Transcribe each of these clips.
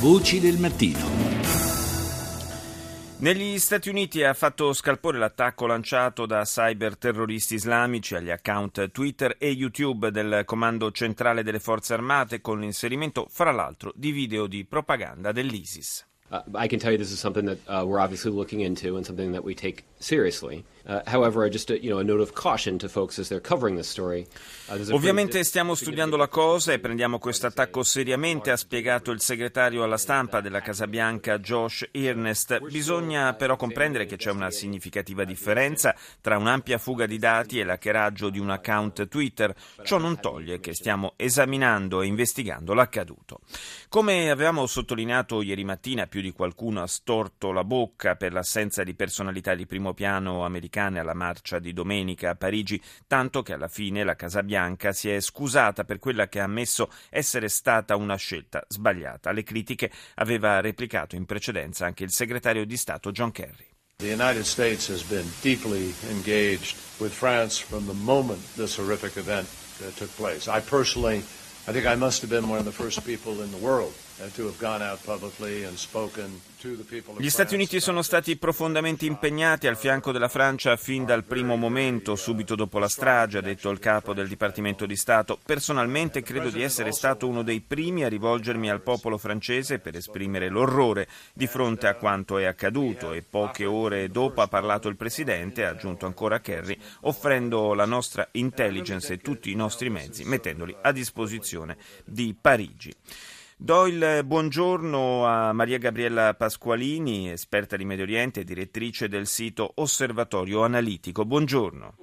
Voci del mattino. Negli Stati Uniti ha fatto scalpore l'attacco lanciato da cyberterroristi islamici agli account Twitter e YouTube del Comando Centrale delle Forze Armate con l'inserimento, fra l'altro, di video di propaganda dell'ISIS. Uh, I can tell you this is something that uh, we're obviously looking into and something that we take seriously. Uh, story. Uh, Ovviamente stiamo studiando la cosa e prendiamo questo attacco seriamente, ha spiegato il segretario alla stampa della Casa Bianca Josh Earnest. Bisogna però comprendere che c'è una significativa differenza tra un'ampia fuga di dati e l'hackeraggio di un account Twitter. Ciò non toglie che stiamo esaminando e investigando l'accaduto. Come avevamo sottolineato ieri mattina, più di qualcuno ha storto la bocca per l'assenza di personalità di primo piano americane alla marcia di domenica a Parigi, tanto che alla fine la Casa Bianca si è scusata per quella che ha ammesso essere stata una scelta sbagliata. Le critiche aveva replicato in precedenza anche il segretario di Stato John Kerry. The United States has been deeply engaged with France from the moment this horrific event uh, took place. I personally I think I must have been one of the first people in the world Gli Stati Uniti sono stati profondamente impegnati al fianco della Francia fin dal primo momento, subito dopo la strage, ha detto il capo del Dipartimento di Stato. Personalmente credo di essere stato uno dei primi a rivolgermi al popolo francese per esprimere l'orrore di fronte a quanto è accaduto e poche ore dopo ha parlato il Presidente, ha aggiunto ancora Kerry, offrendo la nostra intelligence e tutti i nostri mezzi, mettendoli a disposizione di Parigi. Do il buongiorno a Maria Gabriella Pasqualini, esperta di Medio Oriente e direttrice del sito Osservatorio Analitico. Buongiorno.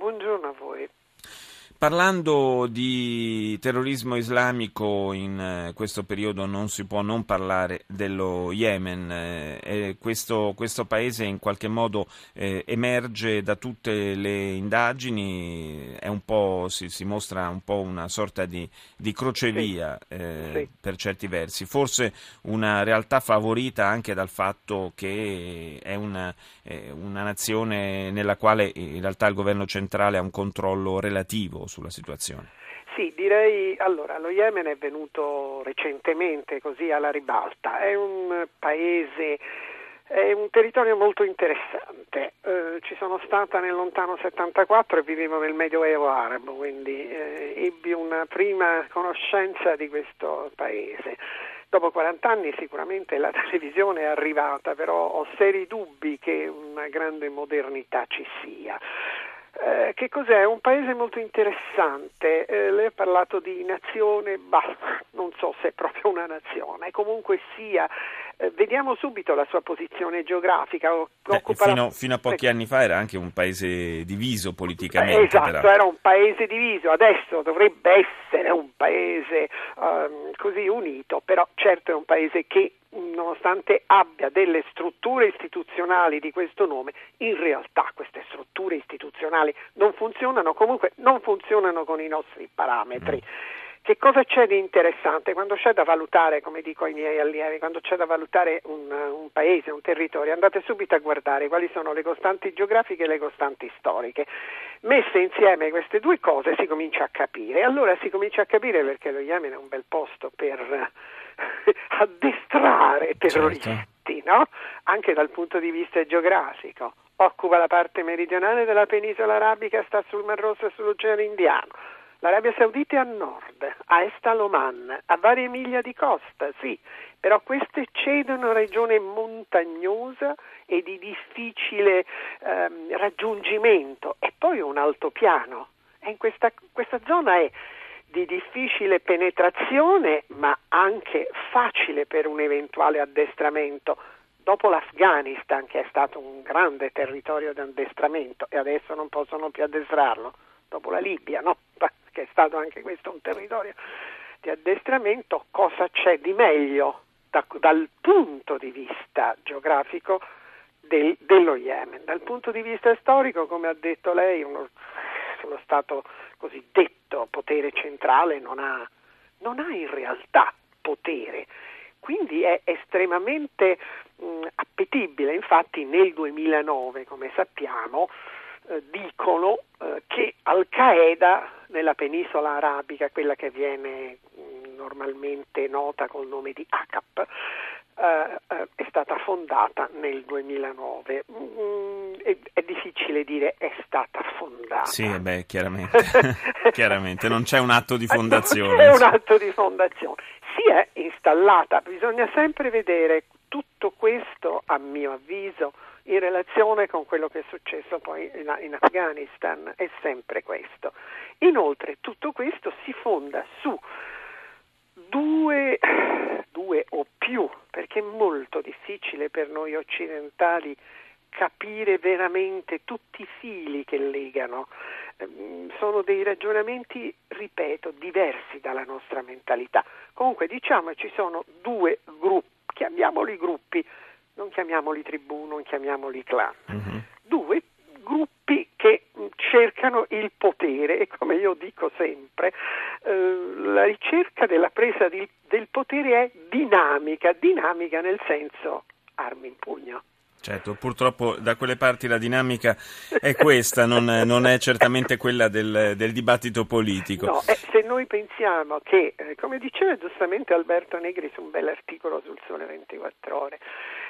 Parlando di terrorismo islamico in eh, questo periodo non si può non parlare dello Yemen. Eh, questo, questo, paese in qualche modo eh, emerge da tutte le indagini, si, si, mostra un po' una sorta di, di crocevia sì. Sì. per certi versi, forse una realtà favorita anche dal fatto che è una, una nazione nella quale in realtà il governo centrale ha un controllo relativo sulla situazione? Sì, direi allora lo Yemen è venuto recentemente così alla ribalta, è un paese è un territorio molto interessante, eh, ci sono stata nel lontano 74 e vivevo nel Medioevo arabo, quindi eh, ebbi una prima conoscenza di questo paese. Dopo 40 anni sicuramente la televisione è arrivata, però ho seri dubbi che una grande modernità ci sia. Eh, che cos'è? Un paese molto interessante. Eh, lei ha parlato di nazione, bah, non so se è proprio una nazione, comunque sia. Eh, vediamo subito la sua posizione geografica. Fino, la... fino, a pochi anni fa era anche un paese diviso politicamente. esatto, però. era un paese diviso, adesso dovrebbe essere un paese um, così unito, però certo è un paese che nonostante abbia delle strutture istituzionali di questo nome, in realtà queste strutture istituzionali non funzionano, comunque non funzionano con i nostri parametri. Mm. Che cosa c'è di interessante? Quando c'è da valutare, come dico ai miei allievi, quando c'è da valutare un, un, paese, un territorio, andate subito a guardare quali sono le costanti geografiche e le costanti storiche. Messe insieme queste due cose si comincia a capire. Allora si comincia a capire perché lo Yemen è un bel posto per addestrare terroristi, certo. no? anche dal punto di vista geografico. Occupa la parte meridionale della penisola arabica, sta sul Mar Rosso e sull'Oceano Indiano. L'Arabia Saudita è a nord, a est all'Oman, a varie miglia di costa, sì, però queste cedono regione montagnosa e di difficile ehm, raggiungimento e poi un altopiano. E in questa, questa zona è di difficile penetrazione ma anche facile per un eventuale addestramento. Dopo l'Afghanistan, che è stato un grande territorio di addestramento e adesso non possono più addestrarlo, dopo la Libia, no? che è stato anche questo un territorio di addestramento, cosa c'è di meglio da, dal punto di vista geografico del, dello Yemen? Dal punto di vista storico, come ha detto lei, uno, lo Stato cosiddetto potere centrale non ha, non ha in realtà potere, quindi è estremamente mh, appetibile. Infatti nel 2009, come sappiamo, eh, dicono eh, che Al-Qaeda nella penisola arabica, quella che viene mh, normalmente nota col nome di ACAP, fondata nel 2009. Mm, è, è, difficile dire è stata fondata. Sì, beh, chiaramente. chiaramente, non c'è un atto di fondazione. Non c'è un atto di fondazione. Si è installata, bisogna sempre vedere tutto questo, a mio avviso, in relazione con quello che è successo poi in, in Afghanistan, è sempre questo. Inoltre tutto questo si fonda su due, due o più, perché è molto difficile per noi occidentali capire veramente tutti i fili che legano. Ehm, sono dei ragionamenti, ripeto, diversi dalla nostra mentalità. Comunque diciamo ci sono due gruppi, chiamiamoli gruppi, non chiamiamoli tribù, non chiamiamoli clan, uh-huh. due cercano il potere e come io dico sempre, eh, la ricerca della presa di, del potere è dinamica, dinamica nel senso armi in pugno. Certo, purtroppo da quelle parti la dinamica è questa, non, non è certamente quella del, del dibattito politico. No, eh, se noi pensiamo che, eh, come diceva giustamente Alberto Negri su un bell'articolo sul Sole 24 Ore,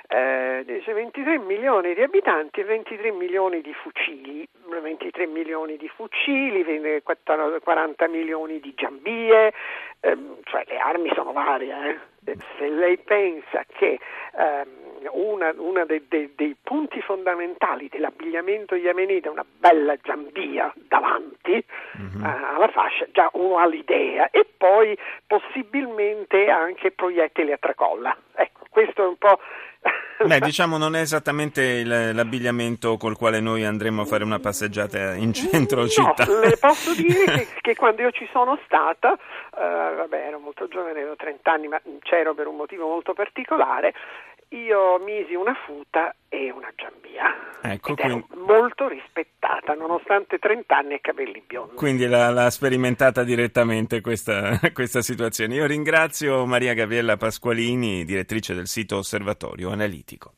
eh, dice 23 milioni di abitanti e 23 milioni di fucili, 23 milioni di fucili, 40 milioni di giambie, ehm, cioè le armi sono varie. Eh. Se lei pensa che ehm, uno dei, dei, dei, punti fondamentali dell'abbigliamento yemenita è una bella giambia davanti mm-hmm. alla fascia, già uno ha l'idea, e poi possibilmente anche proiettili a tracolla. Ecco, questo è un po' Beh, diciamo non è esattamente il, l'abbigliamento col quale noi andremo a fare una passeggiata in centro no, città. le posso dire che, che, quando io ci sono stata, uh, vabbè ero molto giovane, avevo 30 anni, ma c'ero per un motivo molto particolare, io misi una futa e una giambia. Ecco, quindi... molto rispettata, nonostante 30 anni e capelli biondi. Quindi l'ha, l'ha sperimentata direttamente questa, questa, situazione. Io ringrazio Maria Gabriella Pasqualini, direttrice del sito Osservatorio Analitico.